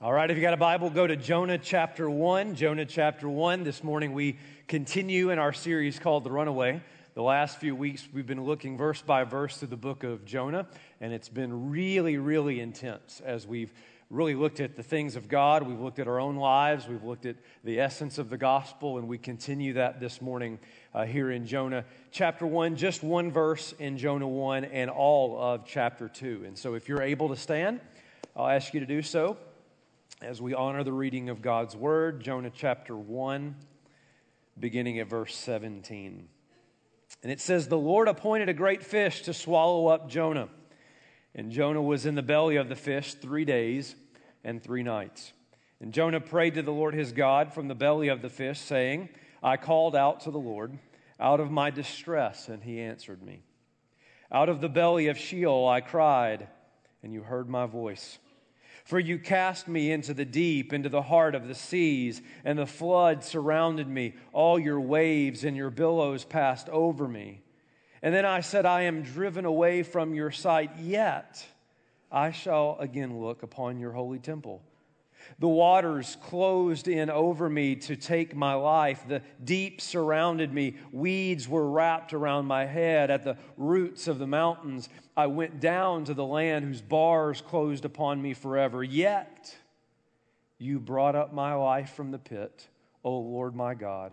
All right, if you got a Bible, go to Jonah chapter 1. Jonah chapter 1. This morning we continue in our series called The Runaway. The last few weeks we've been looking verse by verse through the book of Jonah, and it's been really, really intense as we've really looked at the things of God. We've looked at our own lives. We've looked at the essence of the gospel, and we continue that this morning uh, here in Jonah chapter 1, just one verse in Jonah 1 and all of chapter 2. And so if you're able to stand, I'll ask you to do so as we honor the reading of God's Word, Jonah chapter 1, beginning at verse 17. And it says, The Lord appointed a great fish to swallow up Jonah. And Jonah was in the belly of the fish three days and three nights. And Jonah prayed to the Lord his God from the belly of the fish, saying, I called out to the Lord out of my distress, and he answered me. Out of the belly of Sheol I cried, and you heard my voice. For you cast me into the deep, into the heart of the seas, and the flood surrounded me. All your waves and your billows passed over me. And then I said, I am driven away from your sight, yet I shall again look upon your holy temple. The waters closed in over me to take my life. The deep surrounded me. Weeds were wrapped around my head. At the roots of the mountains, I went down to the land whose bars closed upon me forever. Yet you brought up my life from the pit, O Lord my God.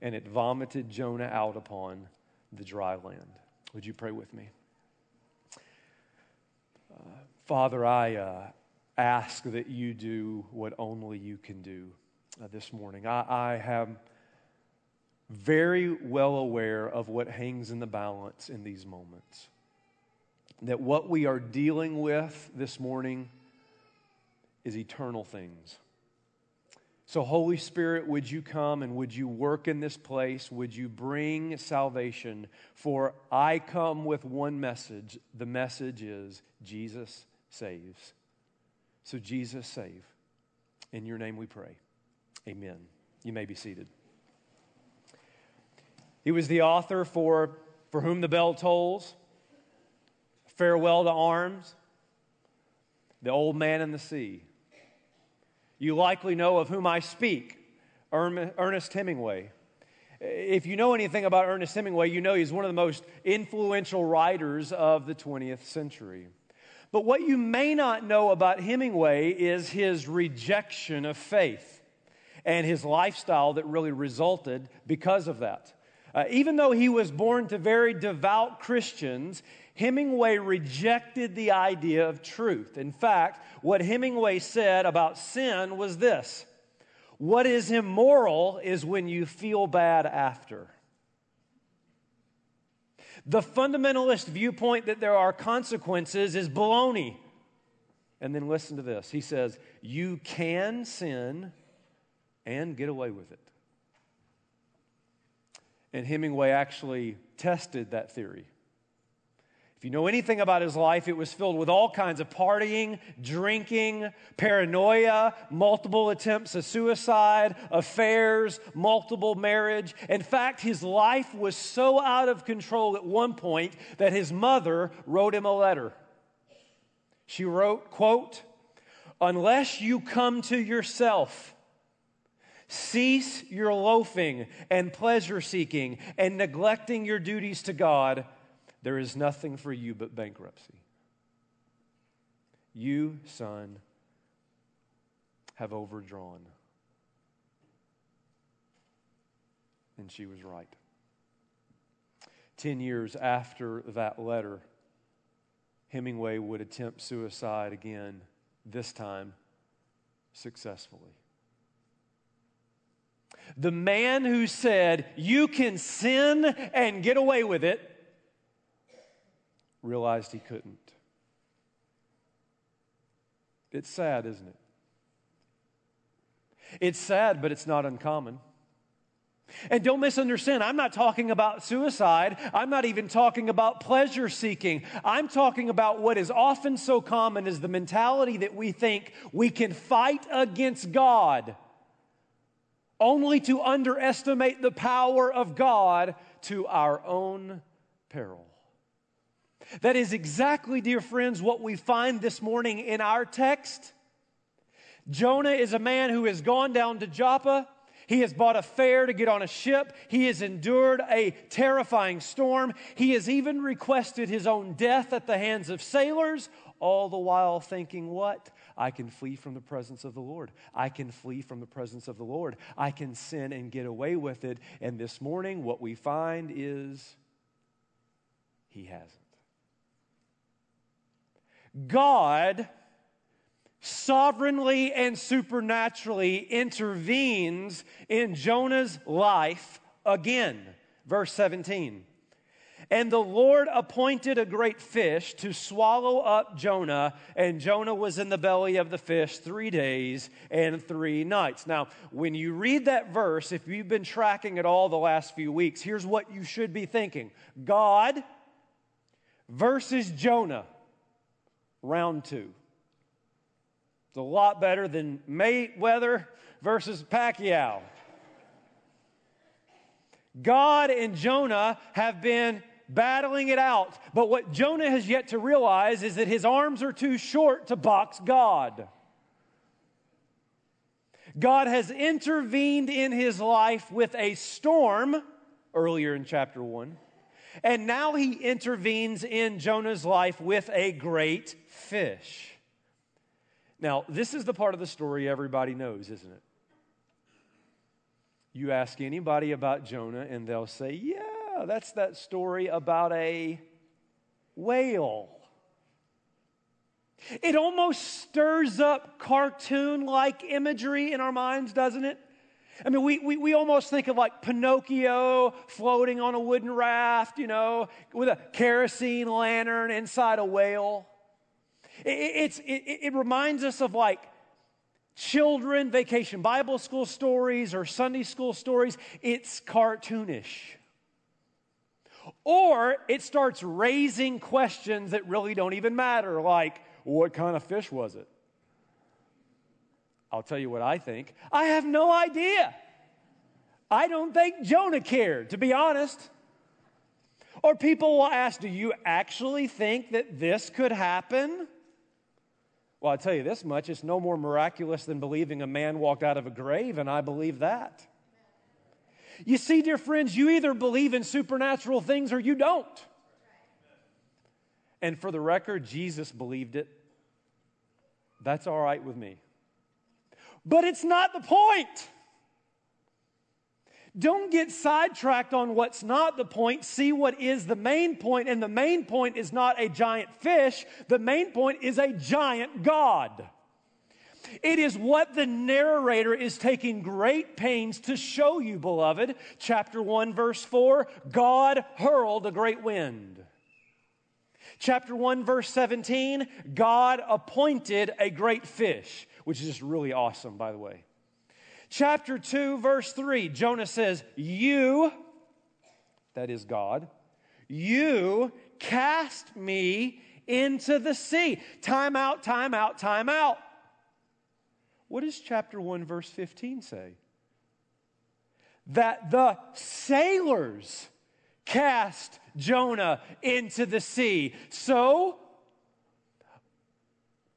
and it vomited Jonah out upon the dry land. Would you pray with me? Uh, Father, I uh, ask that you do what only you can do uh, this morning. I, I very well aware of what hangs in the balance in these moments. That what we are dealing with this morning is eternal things. So, Holy Spirit, would you come and would you work in this place? Would you bring salvation? For I come with one message. The message is Jesus saves. So, Jesus, save. In your name we pray. Amen. You may be seated. He was the author for For Whom the Bell Tolls, Farewell to Arms, The Old Man and the Sea. You likely know of whom I speak Ernest Hemingway. If you know anything about Ernest Hemingway, you know he's one of the most influential writers of the 20th century. But what you may not know about Hemingway is his rejection of faith and his lifestyle that really resulted because of that. Uh, even though he was born to very devout Christians, Hemingway rejected the idea of truth. In fact, what Hemingway said about sin was this What is immoral is when you feel bad after. The fundamentalist viewpoint that there are consequences is baloney. And then listen to this. He says, You can sin and get away with it. And Hemingway actually tested that theory. If you know anything about his life, it was filled with all kinds of partying, drinking, paranoia, multiple attempts of suicide, affairs, multiple marriage. In fact, his life was so out of control at one point that his mother wrote him a letter. She wrote, quote, unless you come to yourself, Cease your loafing and pleasure seeking and neglecting your duties to God. There is nothing for you but bankruptcy. You, son, have overdrawn. And she was right. Ten years after that letter, Hemingway would attempt suicide again, this time successfully. The man who said, You can sin and get away with it, realized he couldn't. It's sad, isn't it? It's sad, but it's not uncommon. And don't misunderstand, I'm not talking about suicide. I'm not even talking about pleasure seeking. I'm talking about what is often so common is the mentality that we think we can fight against God only to underestimate the power of God to our own peril. That is exactly, dear friends, what we find this morning in our text. Jonah is a man who has gone down to Joppa. He has bought a fare to get on a ship. He has endured a terrifying storm. He has even requested his own death at the hands of sailors, all the while thinking, What? I can flee from the presence of the Lord. I can flee from the presence of the Lord. I can sin and get away with it. And this morning, what we find is he hasn't. God sovereignly and supernaturally intervenes in Jonah's life again. Verse 17. And the Lord appointed a great fish to swallow up Jonah, and Jonah was in the belly of the fish three days and three nights. Now, when you read that verse, if you've been tracking it all the last few weeks, here's what you should be thinking God versus Jonah, round two. It's a lot better than Mayweather versus Pacquiao. God and Jonah have been battling it out. But what Jonah has yet to realize is that his arms are too short to box God. God has intervened in his life with a storm earlier in chapter 1. And now he intervenes in Jonah's life with a great fish. Now, this is the part of the story everybody knows, isn't it? You ask anybody about Jonah, and they'll say, Yeah, that's that story about a whale. It almost stirs up cartoon like imagery in our minds, doesn't it? I mean, we, we, we almost think of like Pinocchio floating on a wooden raft, you know, with a kerosene lantern inside a whale. It, it's, it, it reminds us of like children vacation Bible school stories or Sunday school stories. It's cartoonish. Or it starts raising questions that really don't even matter, like, what kind of fish was it? I'll tell you what I think. I have no idea. I don't think Jonah cared, to be honest. Or people will ask, Do you actually think that this could happen? Well, i tell you this much it's no more miraculous than believing a man walked out of a grave, and I believe that. You see, dear friends, you either believe in supernatural things or you don't. And for the record, Jesus believed it. That's all right with me. But it's not the point. Don't get sidetracked on what's not the point. See what is the main point. And the main point is not a giant fish, the main point is a giant God. It is what the narrator is taking great pains to show you, beloved. Chapter 1, verse 4 God hurled a great wind. Chapter 1, verse 17 God appointed a great fish, which is just really awesome, by the way. Chapter 2, verse 3 Jonah says, You, that is God, you cast me into the sea. Time out, time out, time out. What does chapter 1, verse 15 say? That the sailors cast Jonah into the sea. So,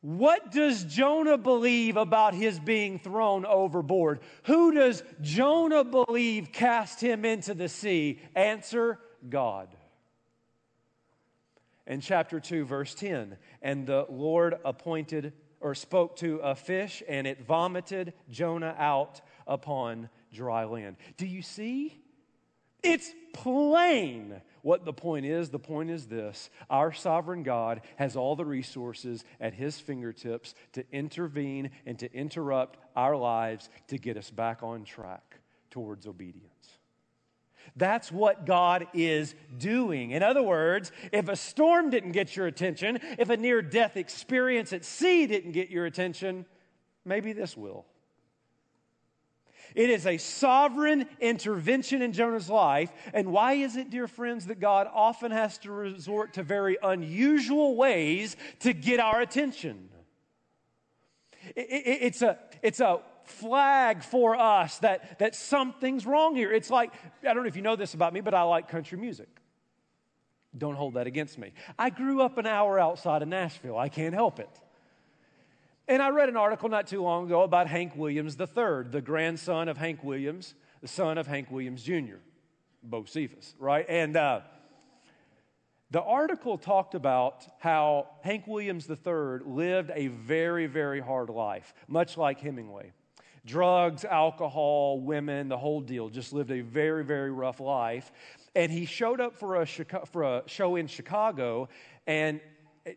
what does Jonah believe about his being thrown overboard? Who does Jonah believe cast him into the sea? Answer God. In chapter 2, verse 10, and the Lord appointed or spoke to a fish, and it vomited Jonah out upon dry land. Do you see? It's plain what the point is. The point is this our sovereign God has all the resources at his fingertips to intervene and to interrupt our lives to get us back on track towards obedience. That's what God is doing. In other words, if a storm didn't get your attention, if a near death experience at sea didn't get your attention, maybe this will. It is a sovereign intervention in Jonah's life. And why is it, dear friends, that God often has to resort to very unusual ways to get our attention? It's a, it's a flag for us that, that something's wrong here. It's like, I don't know if you know this about me, but I like country music. Don't hold that against me. I grew up an hour outside of Nashville. I can't help it. And I read an article not too long ago about Hank Williams III, the grandson of Hank Williams, the son of Hank Williams Jr., Bocephus, right? And uh, the article talked about how Hank Williams III lived a very, very hard life, much like Hemingway. Drugs, alcohol, women, the whole deal, just lived a very, very rough life. And he showed up for a, for a show in Chicago, and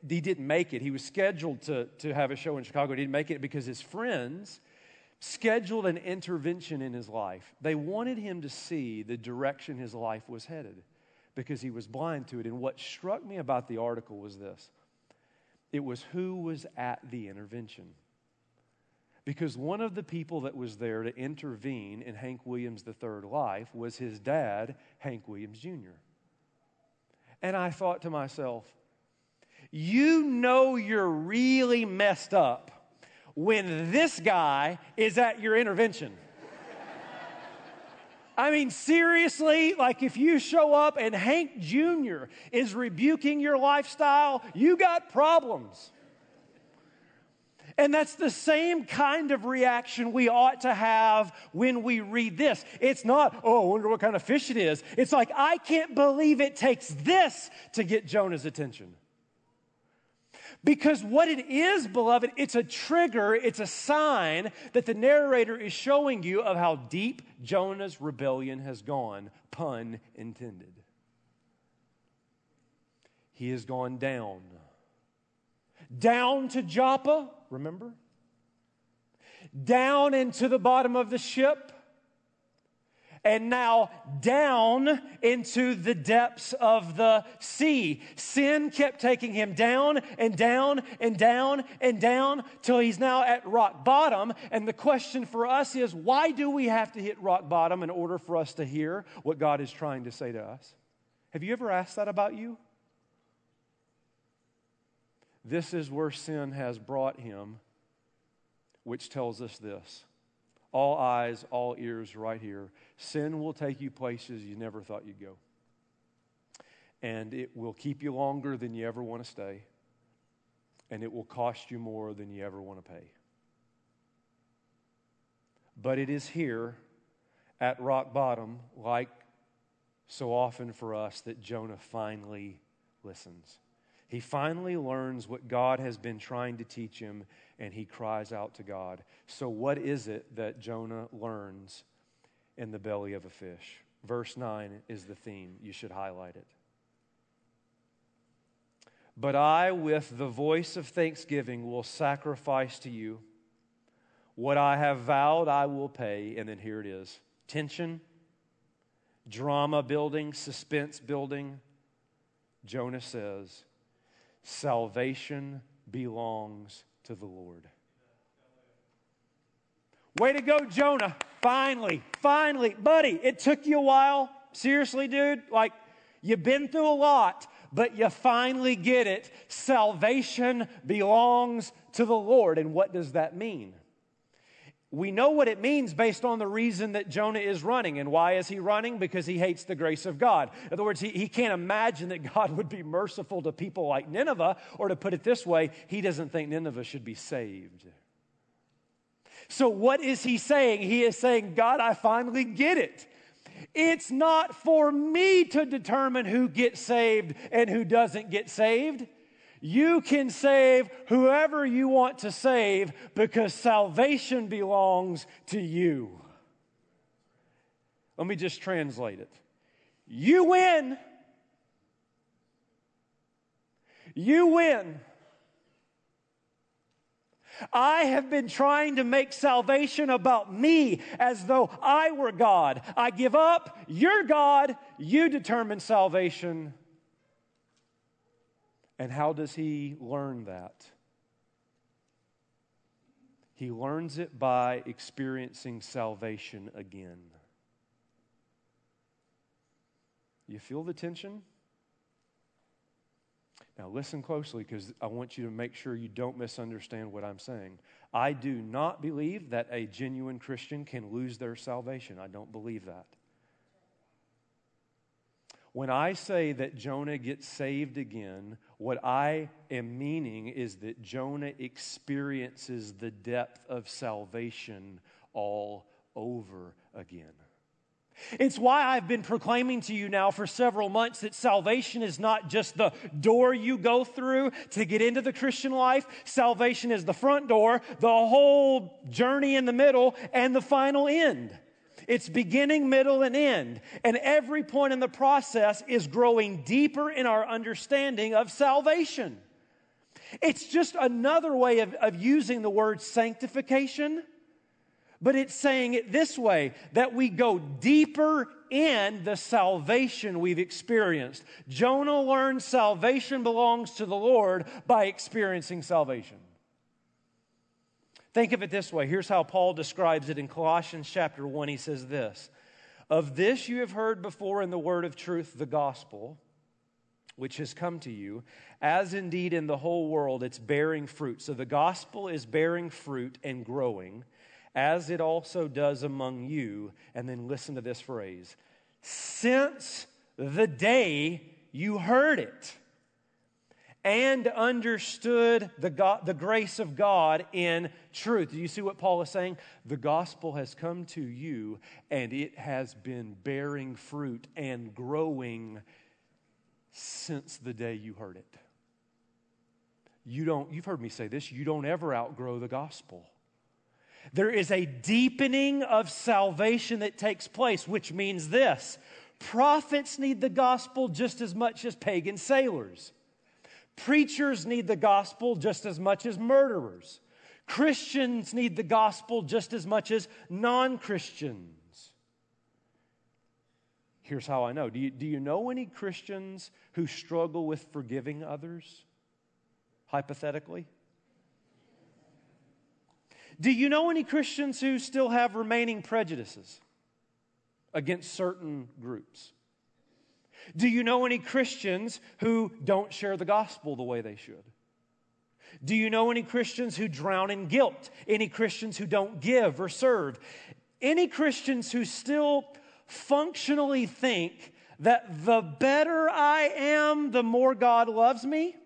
he didn't make it. He was scheduled to, to have a show in Chicago. He didn't make it because his friends scheduled an intervention in his life. They wanted him to see the direction his life was headed because he was blind to it. And what struck me about the article was this it was who was at the intervention. Because one of the people that was there to intervene in Hank Williams III's life was his dad, Hank Williams Jr. And I thought to myself, you know you're really messed up when this guy is at your intervention. I mean, seriously, like if you show up and Hank Jr. is rebuking your lifestyle, you got problems. And that's the same kind of reaction we ought to have when we read this. It's not, oh, I wonder what kind of fish it is. It's like, I can't believe it takes this to get Jonah's attention. Because what it is, beloved, it's a trigger, it's a sign that the narrator is showing you of how deep Jonah's rebellion has gone, pun intended. He has gone down. Down to Joppa, remember? Down into the bottom of the ship and now down into the depths of the sea. Sin kept taking him down and down and down and down till he's now at rock bottom. And the question for us is why do we have to hit rock bottom in order for us to hear what God is trying to say to us? Have you ever asked that about you? This is where sin has brought him, which tells us this all eyes, all ears right here. Sin will take you places you never thought you'd go. And it will keep you longer than you ever want to stay. And it will cost you more than you ever want to pay. But it is here at rock bottom, like so often for us, that Jonah finally listens. He finally learns what God has been trying to teach him, and he cries out to God. So, what is it that Jonah learns in the belly of a fish? Verse 9 is the theme. You should highlight it. But I, with the voice of thanksgiving, will sacrifice to you. What I have vowed, I will pay. And then here it is tension, drama building, suspense building. Jonah says, Salvation belongs to the Lord. Way to go, Jonah. Finally, finally. Buddy, it took you a while. Seriously, dude. Like, you've been through a lot, but you finally get it. Salvation belongs to the Lord. And what does that mean? we know what it means based on the reason that Jonah is running. And why is he running? Because he hates the grace of God. In other words, he, he can't imagine that God would be merciful to people like Nineveh, or to put it this way, he doesn't think Nineveh should be saved. So, what is he saying? He is saying, God, I finally get it. It's not for me to determine who gets saved and who doesn't get saved. You can save whoever you want to save because salvation belongs to you. Let me just translate it. You win. You win. I have been trying to make salvation about me as though I were God. I give up. You're God. You determine salvation. And how does he learn that? He learns it by experiencing salvation again. You feel the tension? Now, listen closely because I want you to make sure you don't misunderstand what I'm saying. I do not believe that a genuine Christian can lose their salvation. I don't believe that. When I say that Jonah gets saved again, what I am meaning is that Jonah experiences the depth of salvation all over again. It's why I've been proclaiming to you now for several months that salvation is not just the door you go through to get into the Christian life. Salvation is the front door, the whole journey in the middle, and the final end. It's beginning, middle, and end. And every point in the process is growing deeper in our understanding of salvation. It's just another way of, of using the word sanctification but it's saying it this way that we go deeper in the salvation we've experienced. Jonah learned salvation belongs to the Lord by experiencing salvation. Think of it this way. Here's how Paul describes it in Colossians chapter 1. He says this Of this you have heard before in the word of truth, the gospel, which has come to you, as indeed in the whole world it's bearing fruit. So the gospel is bearing fruit and growing as it also does among you. And then listen to this phrase since the day you heard it and understood the, the grace of God in truth. Do you see what Paul is saying? The gospel has come to you and it has been bearing fruit and growing since the day you heard it. You don't, you've heard me say this, you don't ever outgrow the gospel. There is a deepening of salvation that takes place, which means this prophets need the gospel just as much as pagan sailors. Preachers need the gospel just as much as murderers. Christians need the gospel just as much as non Christians. Here's how I know. Do you, do you know any Christians who struggle with forgiving others? Hypothetically? Do you know any Christians who still have remaining prejudices against certain groups? Do you know any Christians who don't share the gospel the way they should? Do you know any Christians who drown in guilt? Any Christians who don't give or serve? Any Christians who still functionally think that the better I am, the more God loves me?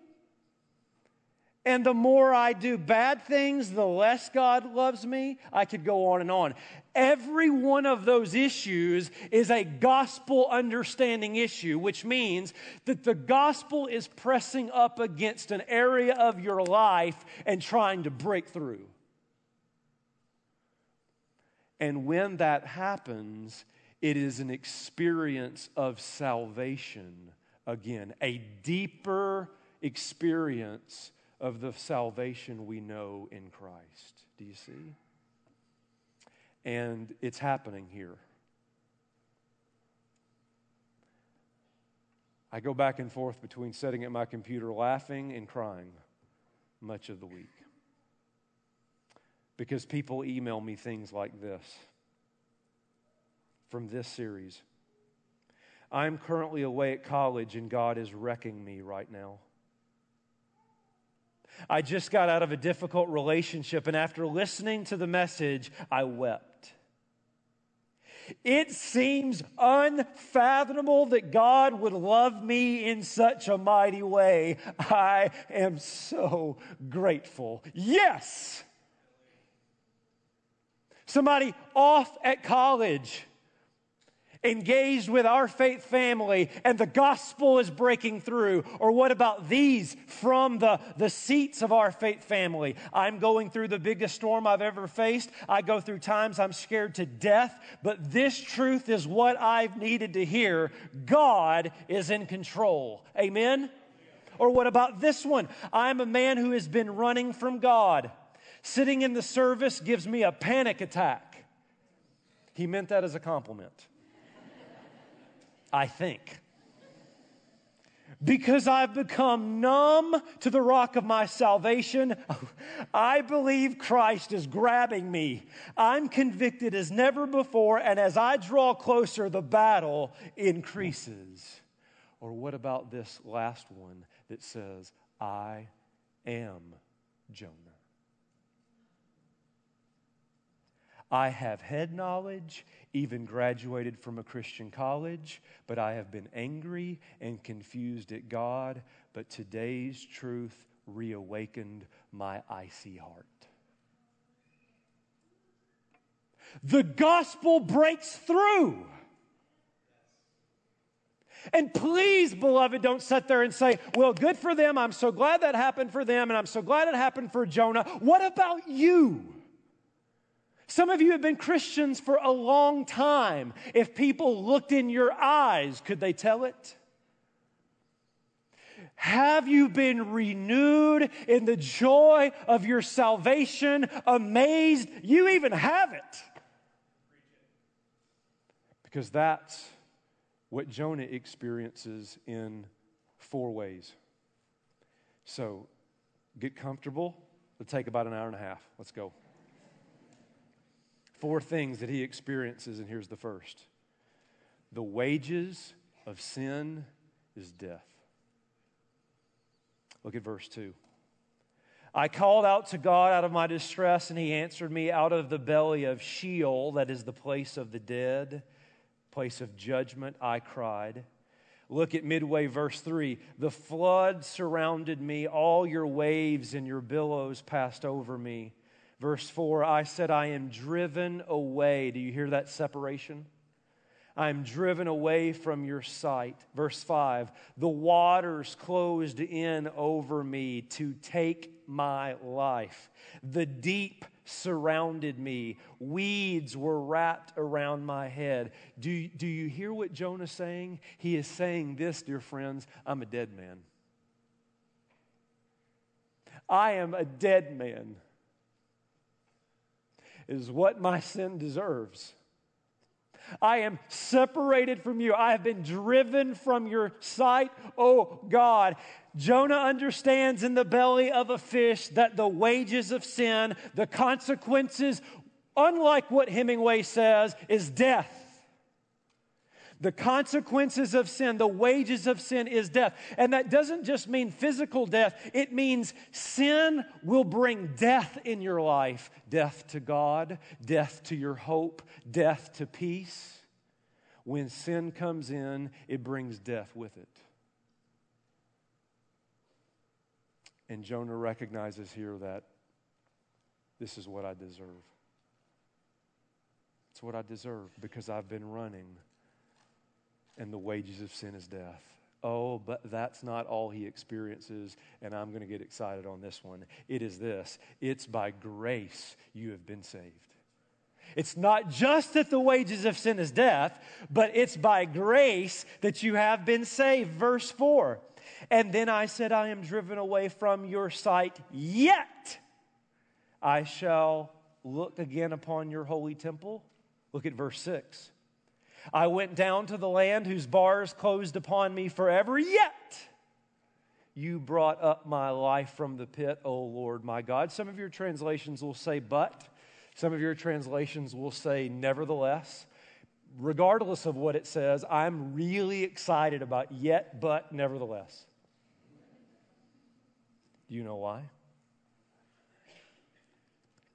And the more I do bad things, the less God loves me. I could go on and on. Every one of those issues is a gospel understanding issue, which means that the gospel is pressing up against an area of your life and trying to break through. And when that happens, it is an experience of salvation again, a deeper experience of the salvation we know in Christ. Do you see? And it's happening here. I go back and forth between sitting at my computer laughing and crying much of the week. Because people email me things like this from this series. I'm currently away at college and God is wrecking me right now. I just got out of a difficult relationship, and after listening to the message, I wept. It seems unfathomable that God would love me in such a mighty way. I am so grateful. Yes! Somebody off at college engaged with our faith family and the gospel is breaking through? Or what about these from the, the seats of our faith family? I'm going through the biggest storm I've ever faced. I go through times I'm scared to death, but this truth is what I've needed to hear. God is in control. Amen? Or what about this one? I'm a man who has been running from God. Sitting in the service gives me a panic attack. He meant that as a compliment. I think. because I've become numb to the rock of my salvation, I believe Christ is grabbing me. I'm convicted as never before, and as I draw closer, the battle increases. Or what about this last one that says, I am Jonah? I have head knowledge, even graduated from a Christian college, but I have been angry and confused at God. But today's truth reawakened my icy heart. The gospel breaks through. And please, beloved, don't sit there and say, Well, good for them. I'm so glad that happened for them, and I'm so glad it happened for Jonah. What about you? Some of you have been Christians for a long time. If people looked in your eyes, could they tell it? Have you been renewed in the joy of your salvation? Amazed you even have it. Because that's what Jonah experiences in four ways. So get comfortable. It'll take about an hour and a half. Let's go. Four things that he experiences, and here's the first the wages of sin is death. Look at verse 2. I called out to God out of my distress, and he answered me out of the belly of Sheol, that is the place of the dead, place of judgment, I cried. Look at midway, verse 3. The flood surrounded me, all your waves and your billows passed over me. Verse 4 I said, I am driven away. Do you hear that separation? I am driven away from your sight. Verse 5 The waters closed in over me to take my life. The deep surrounded me. Weeds were wrapped around my head. Do, do you hear what Jonah's saying? He is saying this, dear friends I'm a dead man. I am a dead man is what my sin deserves. I am separated from you. I have been driven from your sight, oh God. Jonah understands in the belly of a fish that the wages of sin, the consequences, unlike what Hemingway says, is death. The consequences of sin, the wages of sin is death. And that doesn't just mean physical death, it means sin will bring death in your life death to God, death to your hope, death to peace. When sin comes in, it brings death with it. And Jonah recognizes here that this is what I deserve. It's what I deserve because I've been running and the wages of sin is death. Oh, but that's not all he experiences, and I'm going to get excited on this one. It is this it's by grace you have been saved. It's not just that the wages of sin is death, but it's by grace that you have been saved. Verse 4 And then I said, I am driven away from your sight, yet I shall look again upon your holy temple. Look at verse 6. I went down to the land whose bars closed upon me forever, yet you brought up my life from the pit, O Lord my God. Some of your translations will say, but. Some of your translations will say, nevertheless. Regardless of what it says, I'm really excited about yet, but, nevertheless. Do you know why?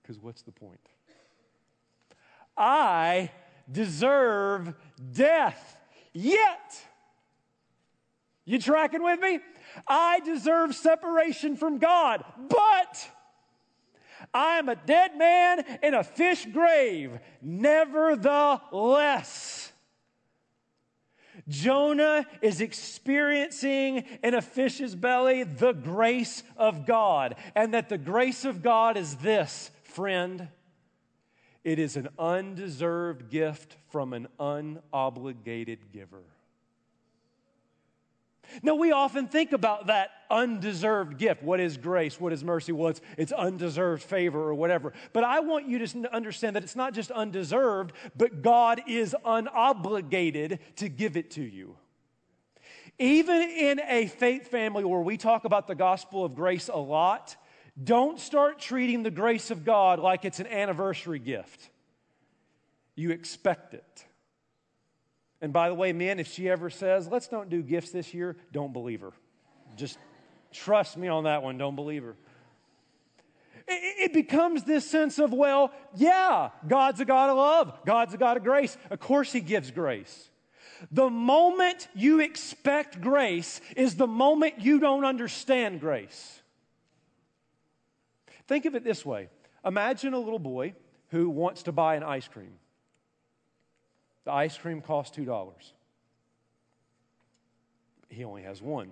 Because what's the point? I deserve death. Yet, you tracking with me? I deserve separation from God, but I am a dead man in a fish grave. Nevertheless, Jonah is experiencing in a fish's belly the grace of God, and that the grace of God is this, friend it is an undeserved gift from an unobligated giver. Now, we often think about that undeserved gift. What is grace? What is mercy? Well, it's, it's undeserved favor or whatever. But I want you to understand that it's not just undeserved, but God is unobligated to give it to you. Even in a faith family where we talk about the gospel of grace a lot, don't start treating the grace of God like it's an anniversary gift. You expect it. And by the way, men, if she ever says, let's don't do gifts this year, don't believe her. Just trust me on that one, don't believe her. It becomes this sense of, well, yeah, God's a God of love, God's a God of grace. Of course, He gives grace. The moment you expect grace is the moment you don't understand grace. Think of it this way Imagine a little boy who wants to buy an ice cream. The ice cream costs $2. He only has one.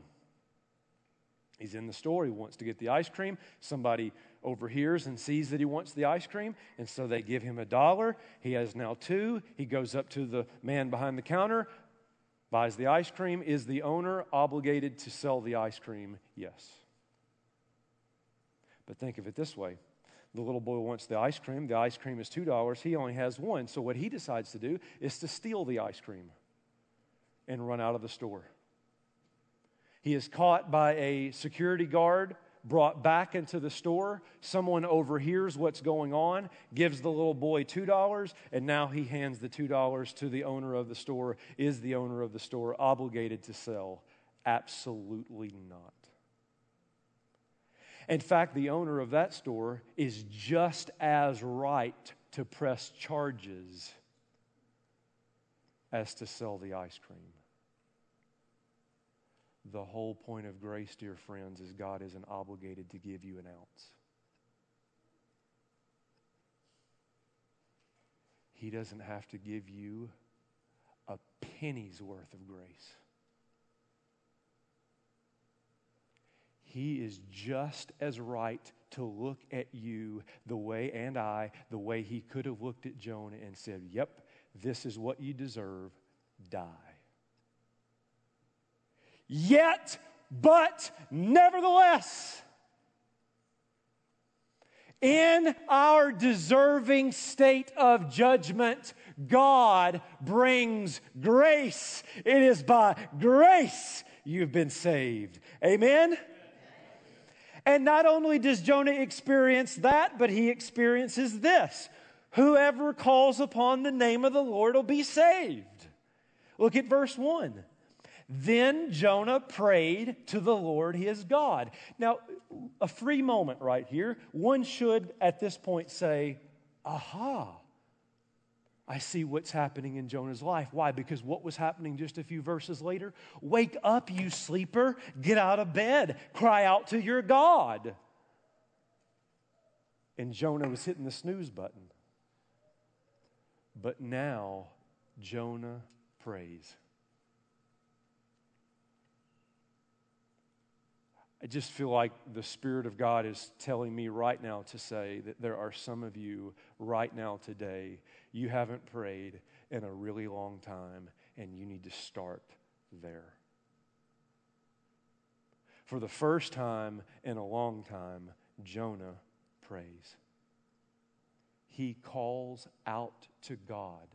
He's in the store. He wants to get the ice cream. Somebody overhears and sees that he wants the ice cream, and so they give him a dollar. He has now two. He goes up to the man behind the counter, buys the ice cream. Is the owner obligated to sell the ice cream? Yes. But think of it this way the little boy wants the ice cream. The ice cream is $2. He only has one. So, what he decides to do is to steal the ice cream and run out of the store. He is caught by a security guard, brought back into the store. Someone overhears what's going on, gives the little boy $2, and now he hands the $2 to the owner of the store. Is the owner of the store obligated to sell? Absolutely not. In fact, the owner of that store is just as right to press charges as to sell the ice cream. The whole point of grace, dear friends, is God isn't obligated to give you an ounce. He doesn't have to give you a penny's worth of grace. He is just as right to look at you the way, and I, the way he could have looked at Jonah and said, Yep, this is what you deserve, die. Yet, but nevertheless, in our deserving state of judgment, God brings grace. It is by grace you've been saved. Amen? And not only does Jonah experience that, but he experiences this whoever calls upon the name of the Lord will be saved. Look at verse 1. Then Jonah prayed to the Lord his God. Now, a free moment right here. One should at this point say, Aha, I see what's happening in Jonah's life. Why? Because what was happening just a few verses later? Wake up, you sleeper. Get out of bed. Cry out to your God. And Jonah was hitting the snooze button. But now Jonah prays. I just feel like the Spirit of God is telling me right now to say that there are some of you right now today, you haven't prayed in a really long time, and you need to start there. For the first time in a long time, Jonah prays. He calls out to God.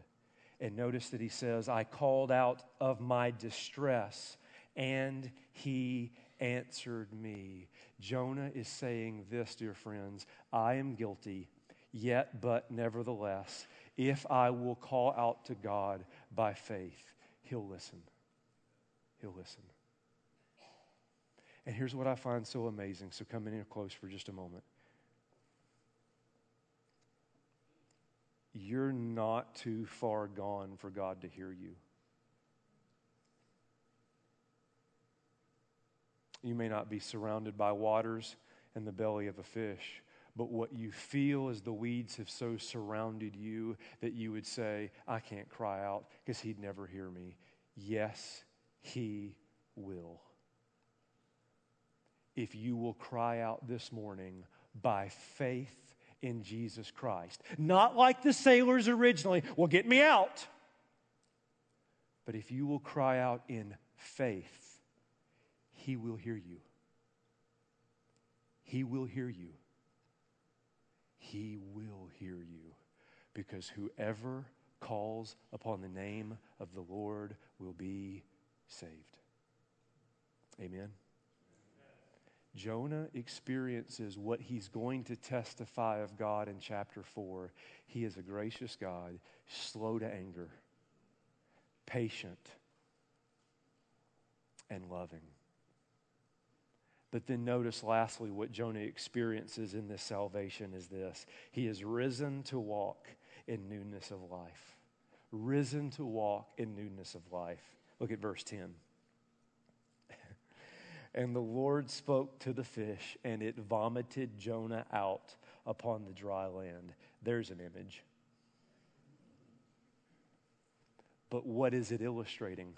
And notice that he says, I called out of my distress, and he answered me. Jonah is saying this, dear friends I am guilty, yet, but nevertheless, if I will call out to God by faith, He'll listen. He'll listen. And here's what I find so amazing. So come in here close for just a moment. You're not too far gone for God to hear you. You may not be surrounded by waters in the belly of a fish, but what you feel as the weeds have so surrounded you that you would say, I can't cry out because he'd never hear me. Yes, he will. If you will cry out this morning by faith in Jesus Christ, not like the sailors originally, well, get me out. But if you will cry out in faith, he will hear you. He will hear you. He will hear you. Because whoever calls upon the name of the Lord will be saved. Amen. Jonah experiences what he's going to testify of God in chapter 4. He is a gracious God, slow to anger, patient, and loving. But then notice, lastly, what Jonah experiences in this salvation is this He is risen to walk in newness of life. Risen to walk in newness of life. Look at verse 10. And the Lord spoke to the fish, and it vomited Jonah out upon the dry land. There's an image. But what is it illustrating?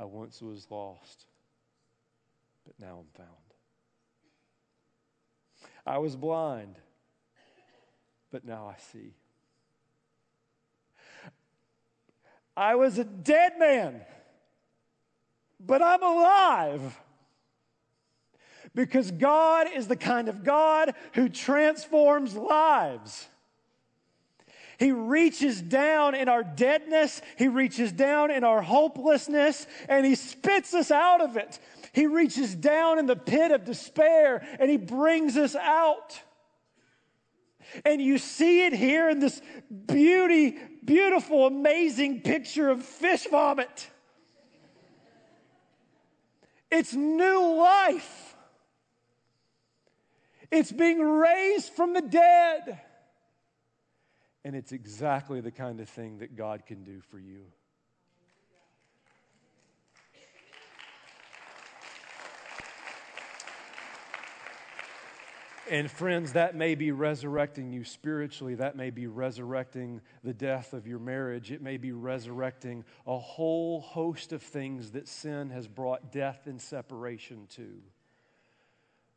I once was lost, but now I'm found. I was blind, but now I see. I was a dead man but I'm alive. Because God is the kind of God who transforms lives. He reaches down in our deadness, He reaches down in our hopelessness, and He spits us out of it. He reaches down in the pit of despair and He brings us out. And you see it here in this beauty, beautiful, amazing picture of fish vomit. It's new life. It's being raised from the dead. And it's exactly the kind of thing that God can do for you. And friends, that may be resurrecting you spiritually. That may be resurrecting the death of your marriage. It may be resurrecting a whole host of things that sin has brought death and separation to.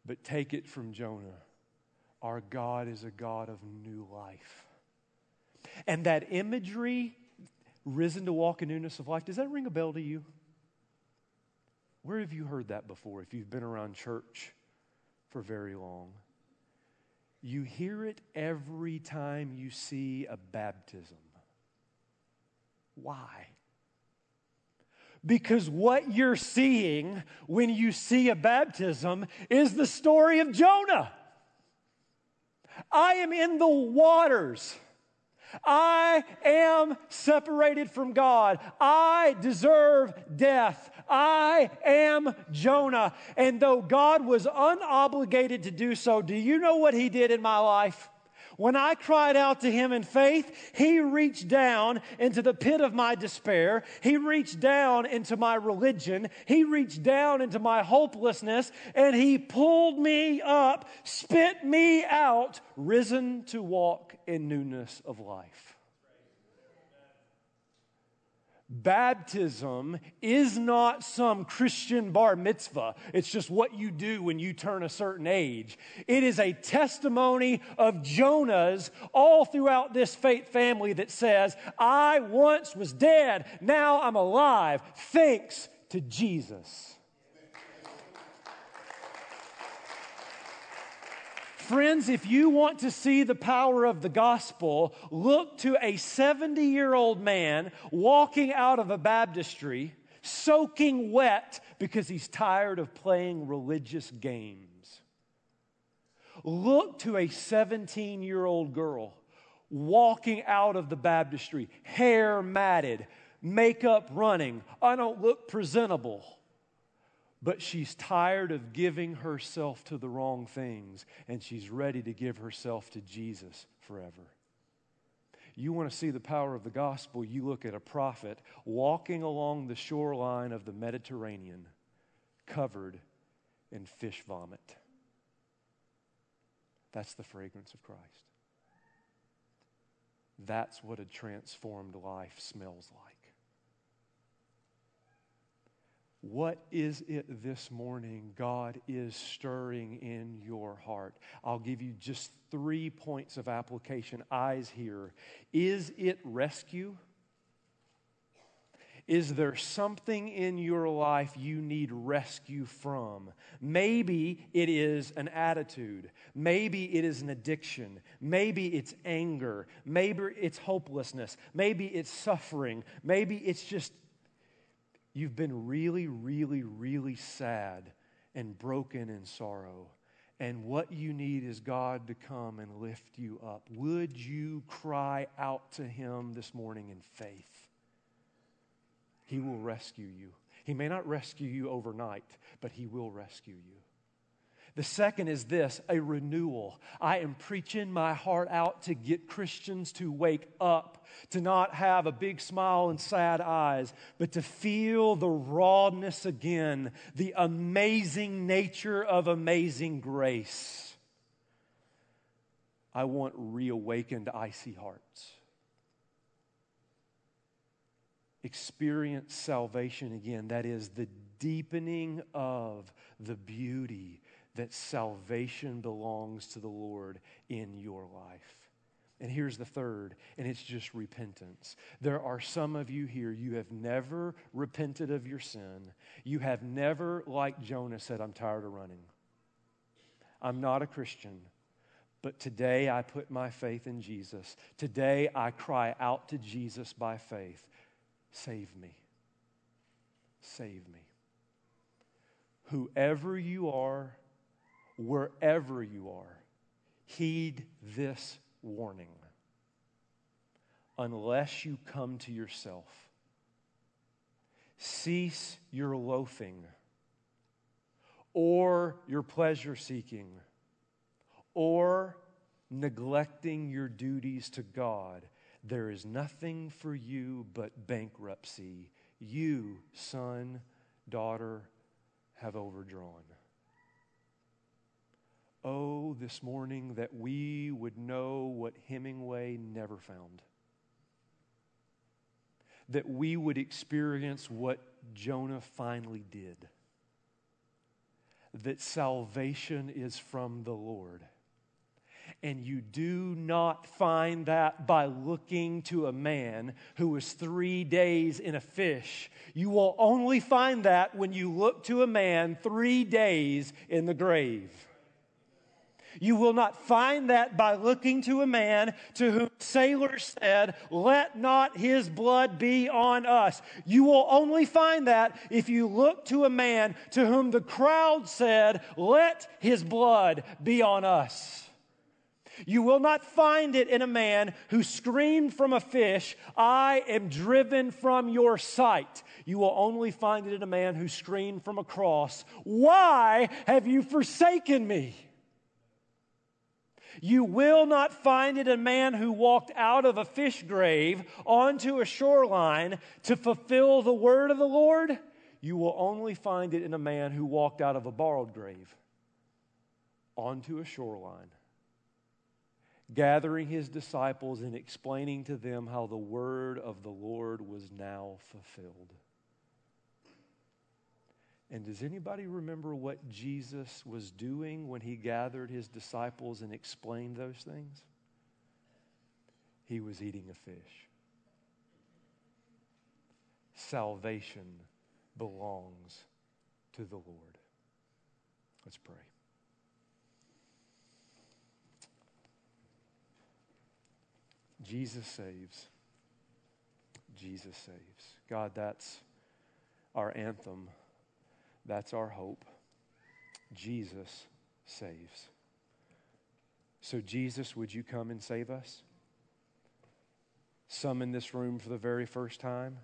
But take it from Jonah. Our God is a God of new life. And that imagery, risen to walk in newness of life, does that ring a bell to you? Where have you heard that before if you've been around church for very long? You hear it every time you see a baptism. Why? Because what you're seeing when you see a baptism is the story of Jonah. I am in the waters. I am separated from God. I deserve death. I am Jonah. And though God was unobligated to do so, do you know what he did in my life? When I cried out to him in faith, he reached down into the pit of my despair. He reached down into my religion. He reached down into my hopelessness and he pulled me up, spit me out, risen to walk in newness of life. Baptism is not some Christian bar mitzvah. It's just what you do when you turn a certain age. It is a testimony of Jonah's all throughout this faith family that says, I once was dead, now I'm alive, thanks to Jesus. Friends, if you want to see the power of the gospel, look to a 70 year old man walking out of a baptistry, soaking wet because he's tired of playing religious games. Look to a 17 year old girl walking out of the baptistry, hair matted, makeup running. I don't look presentable but she's tired of giving herself to the wrong things and she's ready to give herself to Jesus forever. You want to see the power of the gospel, you look at a prophet walking along the shoreline of the Mediterranean covered in fish vomit. That's the fragrance of Christ. That's what a transformed life smells like. What is it this morning God is stirring in your heart? I'll give you just three points of application. Eyes here. Is it rescue? Is there something in your life you need rescue from? Maybe it is an attitude. Maybe it is an addiction. Maybe it's anger. Maybe it's hopelessness. Maybe it's suffering. Maybe it's just You've been really, really, really sad and broken in sorrow. And what you need is God to come and lift you up. Would you cry out to Him this morning in faith? He will rescue you. He may not rescue you overnight, but He will rescue you. The second is this a renewal. I am preaching my heart out to get Christians to wake up, to not have a big smile and sad eyes, but to feel the rawness again, the amazing nature of amazing grace. I want reawakened icy hearts. Experience salvation again. That is the deepening of the beauty that salvation belongs to the Lord in your life. And here's the third, and it's just repentance. There are some of you here, you have never repented of your sin. You have never, like Jonah, said, I'm tired of running. I'm not a Christian. But today I put my faith in Jesus. Today I cry out to Jesus by faith Save me. Save me. Whoever you are, wherever you are, heed this warning. Unless you come to yourself, cease your loafing or your pleasure seeking or neglecting your duties to God. There is nothing for you but bankruptcy. You, son, daughter, have overdrawn. Oh, this morning that we would know what Hemingway never found. That we would experience what Jonah finally did. That salvation is from the Lord. And you do not find that by looking to a man who was three days in a fish. You will only find that when you look to a man three days in the grave. You will not find that by looking to a man to whom sailors said, Let not his blood be on us. You will only find that if you look to a man to whom the crowd said, Let his blood be on us. You will not find it in a man who screamed from a fish, I am driven from your sight. You will only find it in a man who screamed from a cross, Why have you forsaken me? You will not find it in a man who walked out of a fish grave onto a shoreline to fulfill the word of the Lord. You will only find it in a man who walked out of a borrowed grave onto a shoreline, gathering his disciples and explaining to them how the word of the Lord was now fulfilled. And does anybody remember what Jesus was doing when he gathered his disciples and explained those things? He was eating a fish. Salvation belongs to the Lord. Let's pray. Jesus saves. Jesus saves. God, that's our anthem. That's our hope. Jesus saves. So, Jesus, would you come and save us? Some in this room for the very first time,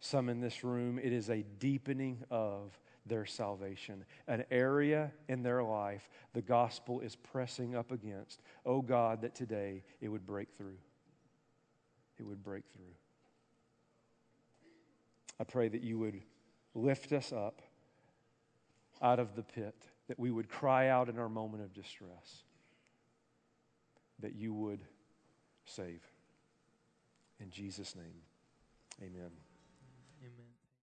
some in this room, it is a deepening of their salvation, an area in their life the gospel is pressing up against. Oh God, that today it would break through. It would break through. I pray that you would lift us up out of the pit, that we would cry out in our moment of distress, that you would save. In Jesus' name, amen.